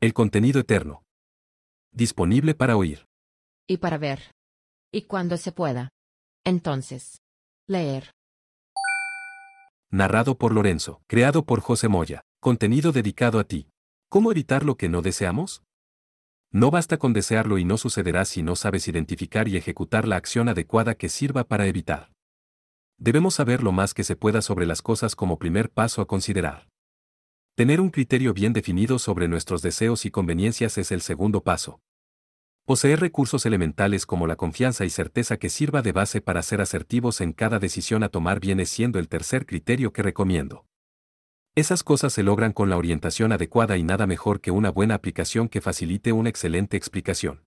El contenido eterno. Disponible para oír. Y para ver. Y cuando se pueda. Entonces. Leer. Narrado por Lorenzo. Creado por José Moya. Contenido dedicado a ti. ¿Cómo evitar lo que no deseamos? No basta con desearlo y no sucederá si no sabes identificar y ejecutar la acción adecuada que sirva para evitar. Debemos saber lo más que se pueda sobre las cosas como primer paso a considerar. Tener un criterio bien definido sobre nuestros deseos y conveniencias es el segundo paso. Poseer recursos elementales como la confianza y certeza que sirva de base para ser asertivos en cada decisión a tomar viene siendo el tercer criterio que recomiendo. Esas cosas se logran con la orientación adecuada y nada mejor que una buena aplicación que facilite una excelente explicación.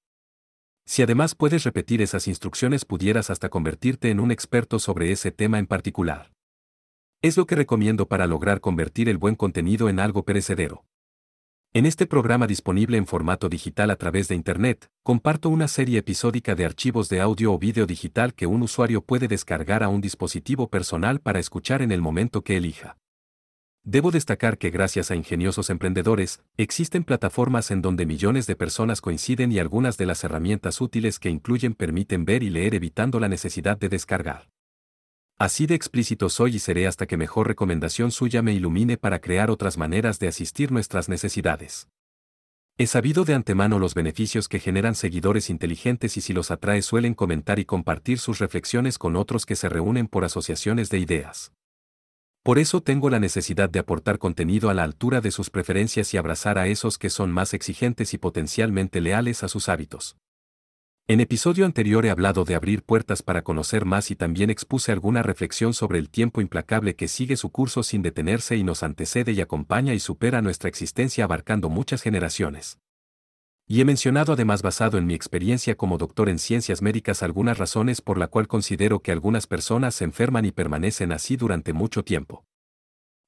Si además puedes repetir esas instrucciones pudieras hasta convertirte en un experto sobre ese tema en particular. Es lo que recomiendo para lograr convertir el buen contenido en algo perecedero. En este programa disponible en formato digital a través de Internet, comparto una serie episódica de archivos de audio o vídeo digital que un usuario puede descargar a un dispositivo personal para escuchar en el momento que elija. Debo destacar que gracias a ingeniosos emprendedores, existen plataformas en donde millones de personas coinciden y algunas de las herramientas útiles que incluyen permiten ver y leer evitando la necesidad de descargar. Así de explícito soy y seré hasta que mejor recomendación suya me ilumine para crear otras maneras de asistir nuestras necesidades. He sabido de antemano los beneficios que generan seguidores inteligentes y si los atrae suelen comentar y compartir sus reflexiones con otros que se reúnen por asociaciones de ideas. Por eso tengo la necesidad de aportar contenido a la altura de sus preferencias y abrazar a esos que son más exigentes y potencialmente leales a sus hábitos. En episodio anterior he hablado de abrir puertas para conocer más y también expuse alguna reflexión sobre el tiempo implacable que sigue su curso sin detenerse y nos antecede y acompaña y supera nuestra existencia abarcando muchas generaciones. Y he mencionado además basado en mi experiencia como doctor en ciencias médicas algunas razones por la cual considero que algunas personas se enferman y permanecen así durante mucho tiempo.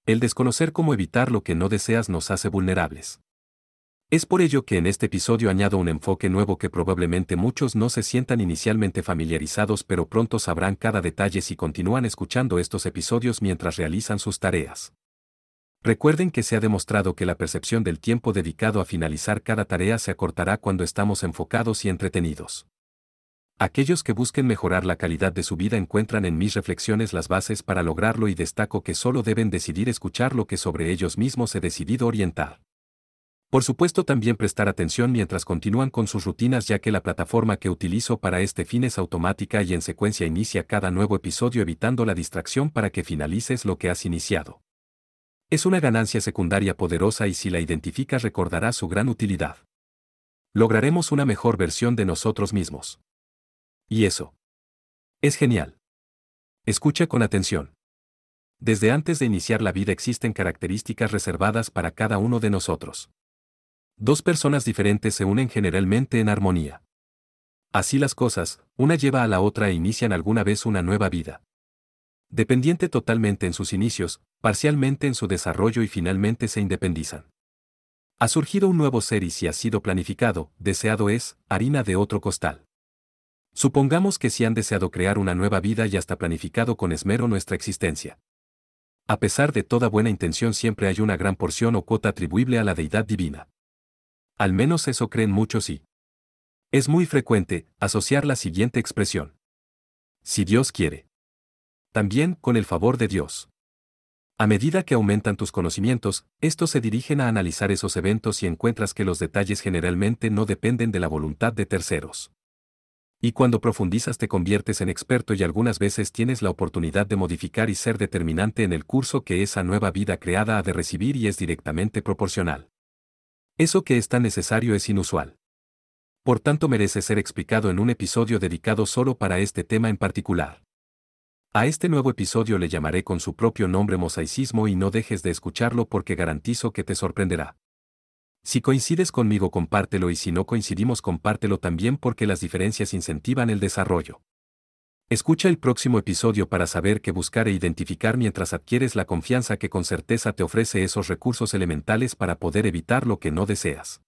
El desconocer cómo evitar lo que no deseas nos hace vulnerables. Es por ello que en este episodio añado un enfoque nuevo que probablemente muchos no se sientan inicialmente familiarizados pero pronto sabrán cada detalle si continúan escuchando estos episodios mientras realizan sus tareas. Recuerden que se ha demostrado que la percepción del tiempo dedicado a finalizar cada tarea se acortará cuando estamos enfocados y entretenidos. Aquellos que busquen mejorar la calidad de su vida encuentran en mis reflexiones las bases para lograrlo y destaco que solo deben decidir escuchar lo que sobre ellos mismos he decidido orientar. Por supuesto también prestar atención mientras continúan con sus rutinas ya que la plataforma que utilizo para este fin es automática y en secuencia inicia cada nuevo episodio evitando la distracción para que finalices lo que has iniciado. Es una ganancia secundaria poderosa y si la identificas recordará su gran utilidad. Lograremos una mejor versión de nosotros mismos. Y eso. Es genial. Escucha con atención. Desde antes de iniciar la vida existen características reservadas para cada uno de nosotros. Dos personas diferentes se unen generalmente en armonía. Así las cosas, una lleva a la otra e inician alguna vez una nueva vida dependiente totalmente en sus inicios, parcialmente en su desarrollo y finalmente se independizan. Ha surgido un nuevo ser y si ha sido planificado, deseado es, harina de otro costal. Supongamos que si han deseado crear una nueva vida y hasta planificado con esmero nuestra existencia. A pesar de toda buena intención siempre hay una gran porción o cuota atribuible a la deidad divina. Al menos eso creen muchos y. Es muy frecuente asociar la siguiente expresión. Si Dios quiere también con el favor de Dios. A medida que aumentan tus conocimientos, estos se dirigen a analizar esos eventos y encuentras que los detalles generalmente no dependen de la voluntad de terceros. Y cuando profundizas te conviertes en experto y algunas veces tienes la oportunidad de modificar y ser determinante en el curso que esa nueva vida creada ha de recibir y es directamente proporcional. Eso que es tan necesario es inusual. Por tanto merece ser explicado en un episodio dedicado solo para este tema en particular. A este nuevo episodio le llamaré con su propio nombre mosaicismo y no dejes de escucharlo porque garantizo que te sorprenderá. Si coincides conmigo compártelo y si no coincidimos compártelo también porque las diferencias incentivan el desarrollo. Escucha el próximo episodio para saber qué buscar e identificar mientras adquieres la confianza que con certeza te ofrece esos recursos elementales para poder evitar lo que no deseas.